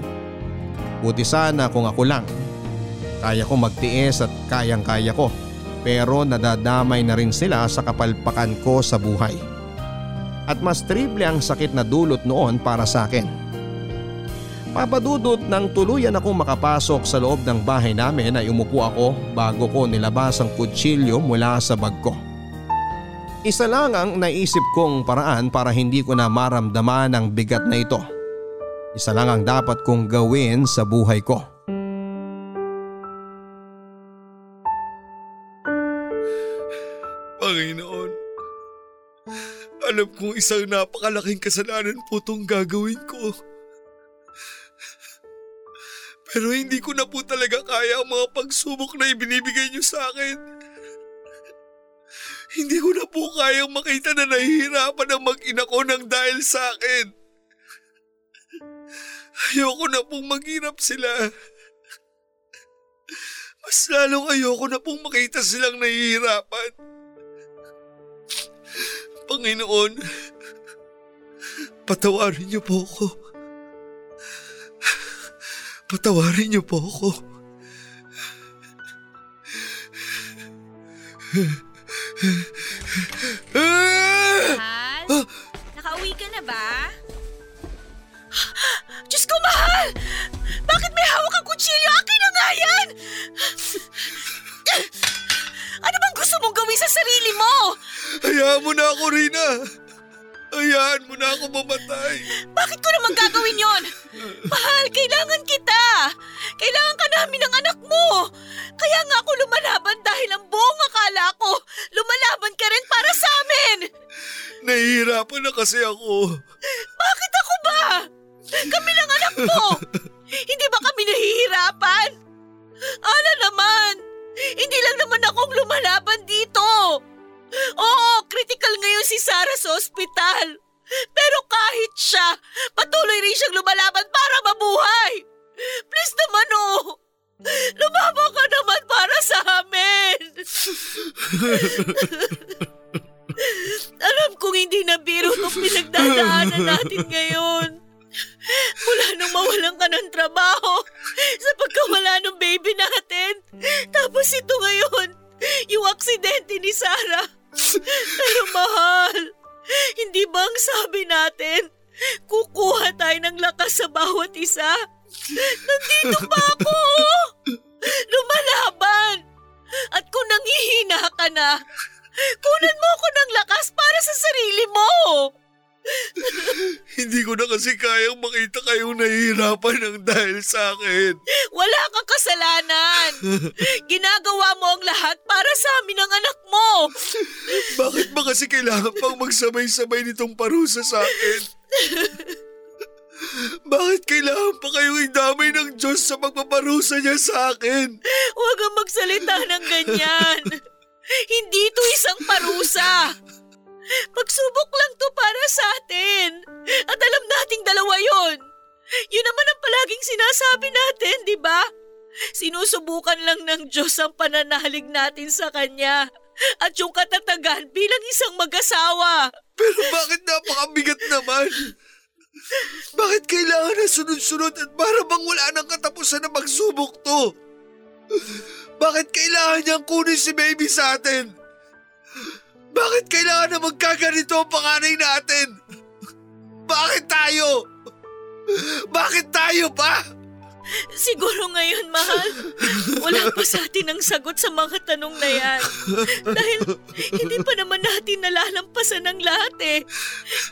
Buti sana kung ako lang. Kaya ko magtiis at kayang kaya ko pero nadadamay na rin sila sa kapalpakan ko sa buhay. At mas triple ang sakit na dulot noon para sa akin. Papadudot nang tuluyan akong makapasok sa loob ng bahay namin ay umupo ako bago ko nilabas ang kutsilyo mula sa bag ko. Isa lang ang naisip kong paraan para hindi ko na maramdaman ang bigat na ito. Isa lang ang dapat kong gawin sa buhay ko. Panginoon, alam kong isang napakalaking kasalanan po itong gagawin ko. Pero hindi ko na po talaga kaya ang mga pagsubok na ibinibigay niyo sa akin. Hindi ko na po kayang makita na nahihirapan ang mag-ina ko ng dahil sa akin. Ayoko na pong maghirap sila. Mas lalong ayoko na pong makita silang nahihirapan. Panginoon, patawarin niyo po ako. Patawarin niyo po ako. Mahal? Nakauwi ka na ba? Diyos ko, mahal! Bakit may hawak ang kutsilyo? Akin na nga yan! Ano bang gusto mong gawin sa sarili mo? Hayaan mo na ako, Rina. Hayaan mo na ako mamatay. Bakit ko naman gagawin yon? Mahal, kailangan kita! Kailangan ka namin ng anak mo! Kaya nga ako lumalaban dahil ang buong akala ko, lumalaban ka rin para sa amin! Nahihirapan na kasi ako. Bakit ako ba? Kami lang anak mo! Hindi ba kami nahihirapan? Ala naman! Hindi lang naman akong lumalaban dito! Oo, critical ngayon si Sarah sa ospital. Pero kahit siya, patuloy rin siyang lumalaban para mabuhay. Please naman oh! Lumaban ka naman para sa amin! Alam kong hindi na biro itong pinagdadaanan natin ngayon. Mula nung mawalan ka ng trabaho, sa pagkawala ng baby natin, tapos ito ngayon, yung aksidente ni Sarah. Pero mahal, hindi ba ang sabi natin, kukuha tayo ng lakas sa bawat isa? Nandito pa ako! Lumalaban! At kung nangihina ka na, kunan mo ako ng lakas para sa sarili mo! Hindi ko na kasi kayang makita kayong nahihirapan ng dahil sa akin. Wala kang kasalanan! Ginagawa mo ang lahat para sa amin ng anak mo! Bakit ba kasi kailangan pang magsabay-sabay nitong parusa sa akin? Bakit kailangan pa kayong idamay ng Diyos sa pagpaparusa niya sa akin? Huwag kang magsalita ng ganyan! Hindi ito isang parusa! Pagsubok lang to para sa atin! At alam nating dalawa yon. Yun naman ang palaging sinasabi natin, di ba? Sinusubukan lang ng Diyos ang pananalig natin sa Kanya at yung katatagan bilang isang mag-asawa. Pero bakit napakabigat naman? Bakit kailangan na sunod-sunod at para bang wala nang katapusan na magsubok to? Bakit kailangan niyang kunin si baby sa atin? Bakit kailangan na magkaganito ang panganay natin? Bakit tayo? Bakit tayo pa? Siguro ngayon, mahal, wala pa sa atin ang sagot sa mga tanong na yan. Dahil hindi pa naman natin nalalampasan ang lahat eh.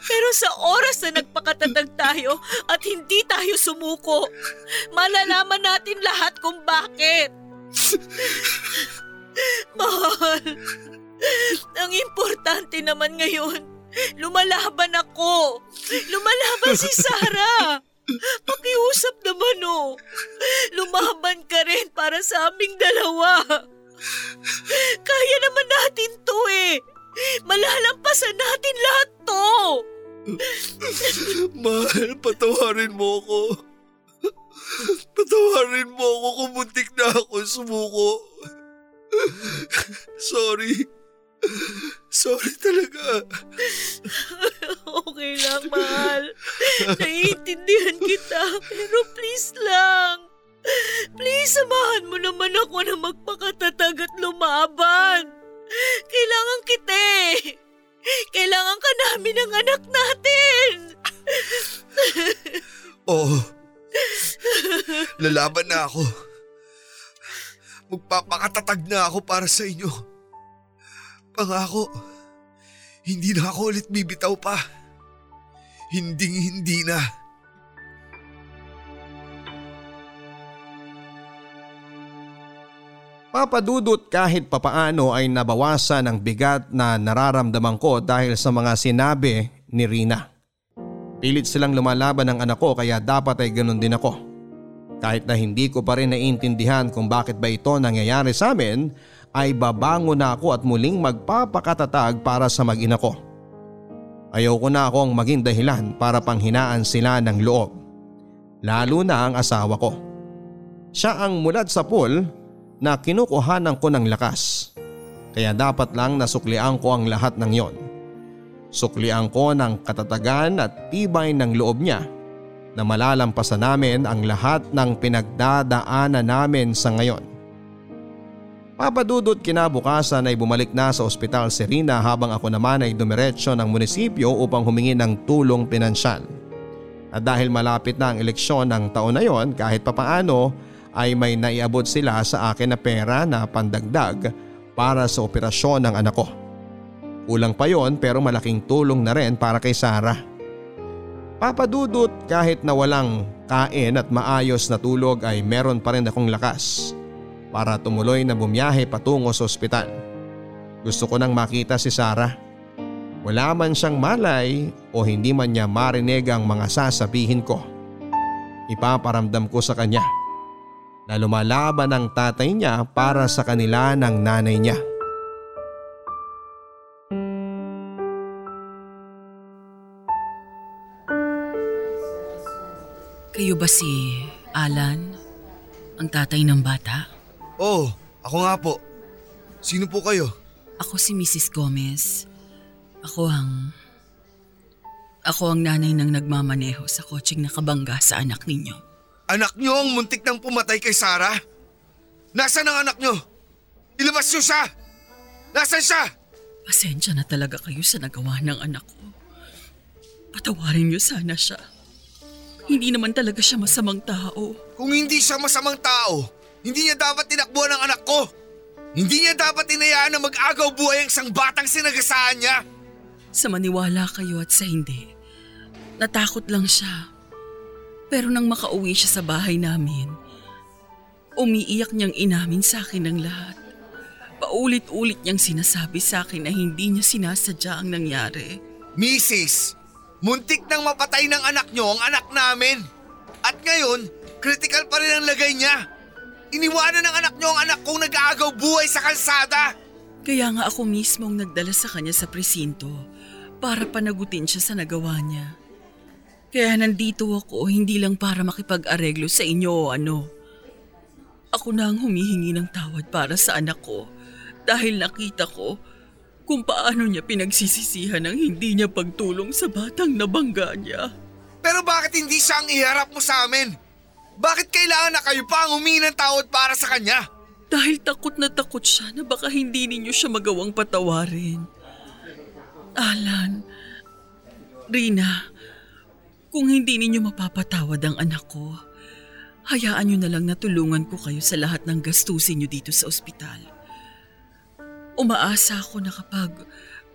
Pero sa oras na nagpakatatag tayo at hindi tayo sumuko, malalaman natin lahat kung bakit. Mahal, ang importante naman ngayon, lumalaban ako. Lumalaban si Sarah. Pakiusap naman oh. Lumaban ka rin para sa aming dalawa. Kaya naman natin to eh. Malalampasan natin lahat to. Mahal, patawarin mo ako. Patawarin mo ako kung muntik na ako sumuko. Sorry. Sorry talaga. Okay lang, mahal. Naiintindihan kita, pero please lang. Please, samahan mo naman ako na magpakatatag at lumaban. Kailangan kita eh. Kailangan ka namin ng anak natin. Oo. Lalaban na ako. Magpapakatatag na ako para sa inyo. Pangako, hindi na ako ulit bibitaw pa. Hinding hindi na. Papadudot kahit papaano ay nabawasan ang bigat na nararamdaman ko dahil sa mga sinabi ni Rina. Pilit silang lumalaban ng anak ko kaya dapat ay ganun din ako. Kahit na hindi ko pa rin naiintindihan kung bakit ba ito nangyayari sa amin, ay babango na ako at muling magpapakatatag para sa mag-ina ko. Ayoko na akong maging dahilan para panghinaan sila ng loob. Lalo na ang asawa ko. Siya ang mulat sa pool na kinukuhanan ko ng lakas. Kaya dapat lang nasuklian ko ang lahat ng yon. Suklian ko ng katatagan at tibay ng loob niya na malalampasan namin ang lahat ng pinagdadaanan namin sa ngayon. Papadudot kinabukasan ay bumalik na sa ospital si Rina habang ako naman ay dumiretso ng munisipyo upang humingi ng tulong pinansyal. At dahil malapit na ang eleksyon ng taon na yon kahit papaano ay may naiabot sila sa akin na pera na pandagdag para sa operasyon ng anak ko. Kulang pa yon pero malaking tulong na rin para kay Sarah. Papadudot kahit na walang kain at maayos na tulog ay meron pa rin akong lakas para tumuloy na bumiyahe patungo sa ospital. Gusto ko nang makita si Sarah. Wala man siyang malay o hindi man niya marinig ang mga sasabihin ko. Ipaparamdam ko sa kanya na lumalaban ang tatay niya para sa kanila ng nanay niya. Kayo ba si Alan? Ang tatay ng bata? Oh, ako nga po. Sino po kayo? Ako si Mrs. Gomez. Ako ang... Ako ang nanay ng nagmamaneho sa kotseng nakabangga sa anak ninyo. Anak nyo ang muntik nang pumatay kay Sarah? Nasaan ang anak nyo? Ilabas nyo siya! Nasaan siya? Pasensya na talaga kayo sa nagawa ng anak ko. Patawarin niyo sana siya. Hindi naman talaga siya masamang tao. Kung hindi siya masamang tao, hindi niya dapat tinakbuhan ang anak ko. Hindi niya dapat inayaan na mag-agaw buhay ang isang batang sinagasaan niya. Sa maniwala kayo at sa hindi, natakot lang siya. Pero nang makauwi siya sa bahay namin, umiiyak niyang inamin sa akin ang lahat. Paulit-ulit niyang sinasabi sa akin na hindi niya sinasadya ang nangyari. Mrs., muntik nang mapatay ng anak nyo ang anak namin. At ngayon, critical pa rin ang lagay niya. Iniwanan ng anak nyo ang anak kong nag-aagaw buhay sa kalsada. Kaya nga ako mismo ang nagdala sa kanya sa presinto para panagutin siya sa nagawa niya. Kaya nandito ako hindi lang para makipag-areglo sa inyo o ano. Ako na ang humihingi ng tawad para sa anak ko dahil nakita ko kung paano niya pinagsisisihan ang hindi niya pagtulong sa batang nabangga niya. Pero bakit hindi siya ang iharap mo sa amin? Bakit kailangan na kayo pa ang humingi ng tawad para sa kanya? Dahil takot na takot siya na baka hindi ninyo siya magawang patawarin. Alan, Rina, kung hindi ninyo mapapatawad ang anak ko, hayaan nyo na lang na tulungan ko kayo sa lahat ng gastusin nyo dito sa ospital. Umaasa ako na kapag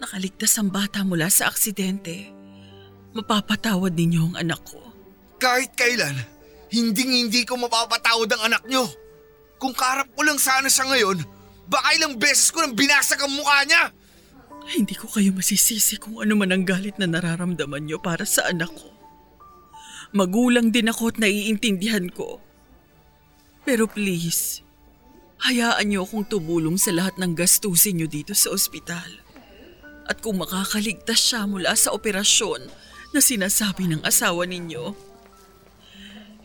nakaligtas ang bata mula sa aksidente, mapapatawad ninyo ang anak ko. Kahit kailan, hinding-hindi ko mapapatawad ang anak nyo. Kung karap ko lang sana siya ngayon, baka ilang beses ko nang binasag ang mukha niya. Hindi ko kayo masisisi kung ano man ang galit na nararamdaman niyo para sa anak ko. Magulang din ako at naiintindihan ko. Pero please, hayaan niyo akong tumulong sa lahat ng gastusin niyo dito sa ospital. At kung makakaligtas siya mula sa operasyon na sinasabi ng asawa ninyo,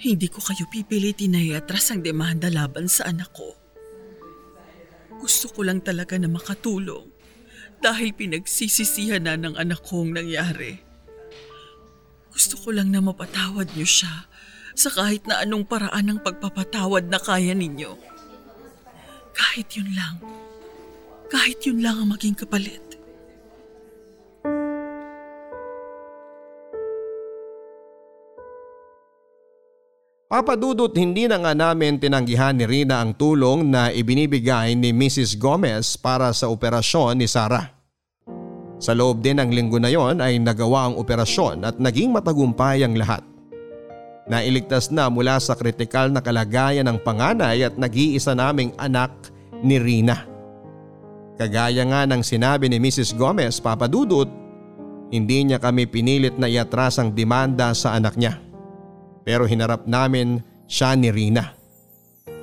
hindi ko kayo pipilitin na iatras ang demanda laban sa anak ko. Gusto ko lang talaga na makatulong dahil pinagsisisihan na ng anak kong nangyari. Gusto ko lang na mapatawad niyo siya sa kahit na anong paraan ng pagpapatawad na kaya ninyo. Kahit yun lang. Kahit yun lang ang maging kapalit. Papadudot hindi na nga namin tinanggihan ni Rina ang tulong na ibinibigay ni Mrs. Gomez para sa operasyon ni Sarah. Sa loob din ng linggo na yon ay nagawa ang operasyon at naging matagumpay ang lahat. Nailigtas na mula sa kritikal na kalagayan ng panganay at nag-iisa naming anak ni Rina. Kagaya nga ng sinabi ni Mrs. Gomez, Papadudot, hindi niya kami pinilit na iatras ang demanda sa anak niya. Pero hinarap namin siya ni Rina.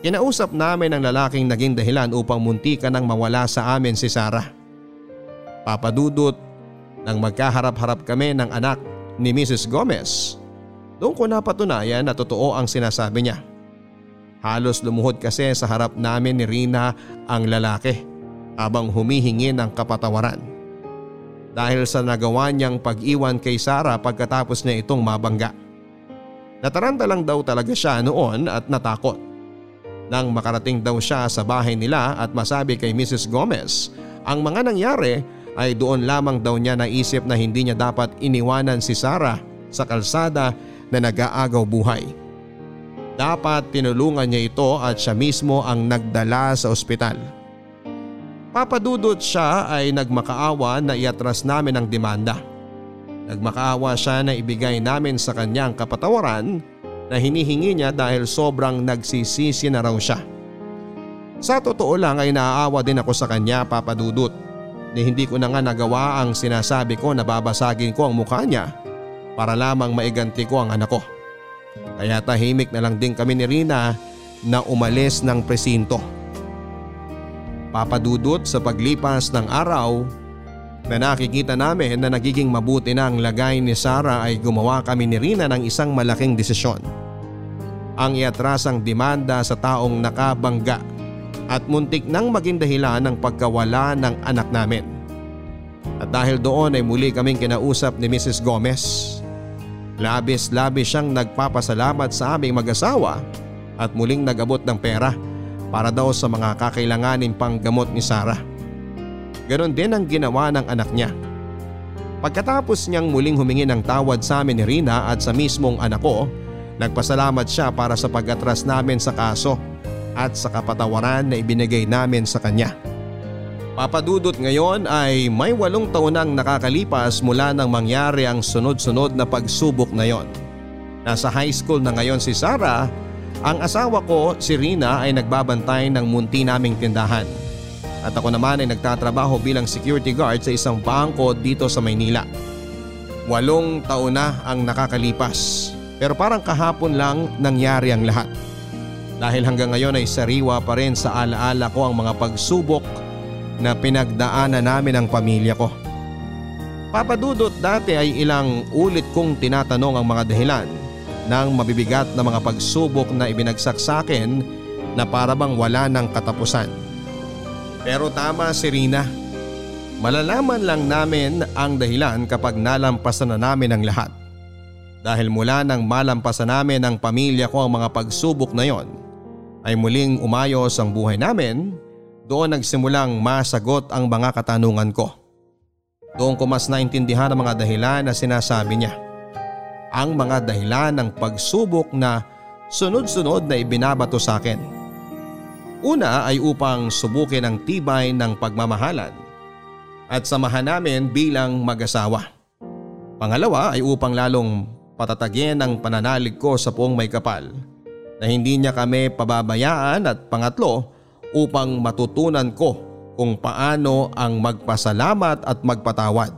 Kinausap namin ang lalaking naging dahilan upang muntika nang mawala sa amin si Sarah. Papadudot nang magkaharap-harap kami ng anak ni Mrs. Gomez. Doon ko napatunayan na totoo ang sinasabi niya. Halos lumuhod kasi sa harap namin ni Rina ang lalaki habang humihingi ng kapatawaran. Dahil sa nagawa niyang pag-iwan kay Sarah pagkatapos niya itong mabangga. Nataranta lang daw talaga siya noon at natakot. Nang makarating daw siya sa bahay nila at masabi kay Mrs. Gomez ang mga nangyari ay doon lamang daw niya naisip na hindi niya dapat iniwanan si Sarah sa kalsada na nag-aagaw buhay. Dapat tinulungan niya ito at siya mismo ang nagdala sa ospital. Papadudot siya ay nagmakaawa na iatras namin ang demanda. Nagmakaawa siya na ibigay namin sa kanyang kapatawaran na hinihingi niya dahil sobrang nagsisisi na raw siya. Sa totoo lang ay naaawa din ako sa kanya papadudot ni hindi ko na nga nagawa ang sinasabi ko na babasagin ko ang mukha niya para lamang maiganti ko ang anak ko. Kaya tahimik na lang din kami ni Rina na umalis ng presinto. Papadudot sa paglipas ng araw na nakikita namin na nagiging mabuti na ang lagay ni Sarah ay gumawa kami ni Rina ng isang malaking desisyon. Ang iatras ang demanda sa taong nakabangga at muntik nang maging dahilan ng pagkawala ng anak namin. At dahil doon ay muli kaming kinausap ni Mrs. Gomez. Labis-labis siyang nagpapasalamat sa aming mag-asawa at muling nagabot ng pera para daw sa mga kakailanganin pang gamot ni Sarah. Ganon din ang ginawa ng anak niya. Pagkatapos niyang muling humingi ng tawad sa amin ni Rina at sa mismong anak ko, nagpasalamat siya para sa pag-atras namin sa kaso at sa kapatawaran na ibinigay namin sa kanya. Papadudot ngayon ay may walong taon nang nakakalipas mula nang mangyari ang sunod-sunod na pagsubok na yon. Nasa high school na ngayon si Sarah, ang asawa ko si Rina ay nagbabantay ng munti naming tindahan. At ako naman ay nagtatrabaho bilang security guard sa isang bangko dito sa Maynila. Walong taon na ang nakakalipas pero parang kahapon lang nangyari ang lahat. Dahil hanggang ngayon ay sariwa pa rin sa alaala ko ang mga pagsubok na pinagdaanan namin ang pamilya ko. Papadudot dati ay ilang ulit kong tinatanong ang mga dahilan ng mabibigat na mga pagsubok na ibinagsak sa akin na parabang wala ng katapusan. Pero tama si Rina. Malalaman lang namin ang dahilan kapag nalampasan na namin ang lahat. Dahil mula nang malampasan namin ang pamilya ko ang mga pagsubok na yon, ay muling umayos ang buhay namin doon nagsimulang masagot ang mga katanungan ko. Doon ko mas naintindihan ang mga dahilan na sinasabi niya. Ang mga dahilan ng pagsubok na sunod-sunod na ibinabato sa akin. Una ay upang subukin ang tibay ng pagmamahalan at samahan namin bilang mag-asawa. Pangalawa ay upang lalong patatagin ang pananalig ko sa puong may kapal na hindi niya kami pababayaan at pangatlo upang matutunan ko kung paano ang magpasalamat at magpatawad.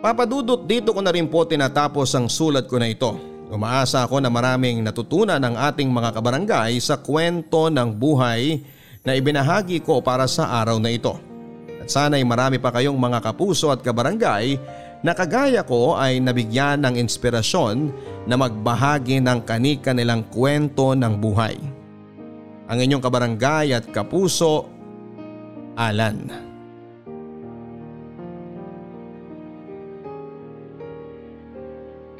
Papadudot dito ko na rin po tinatapos ang sulat ko na ito. Umaasa ako na maraming natutunan ng ating mga kabarangay sa kwento ng buhay na ibinahagi ko para sa araw na ito. At sana'y marami pa kayong mga kapuso at kabarangay na kagaya ko ay nabigyan ng inspirasyon na magbahagi ng kanika nilang kwento ng buhay. Ang inyong kabarangay at kapuso, Alan.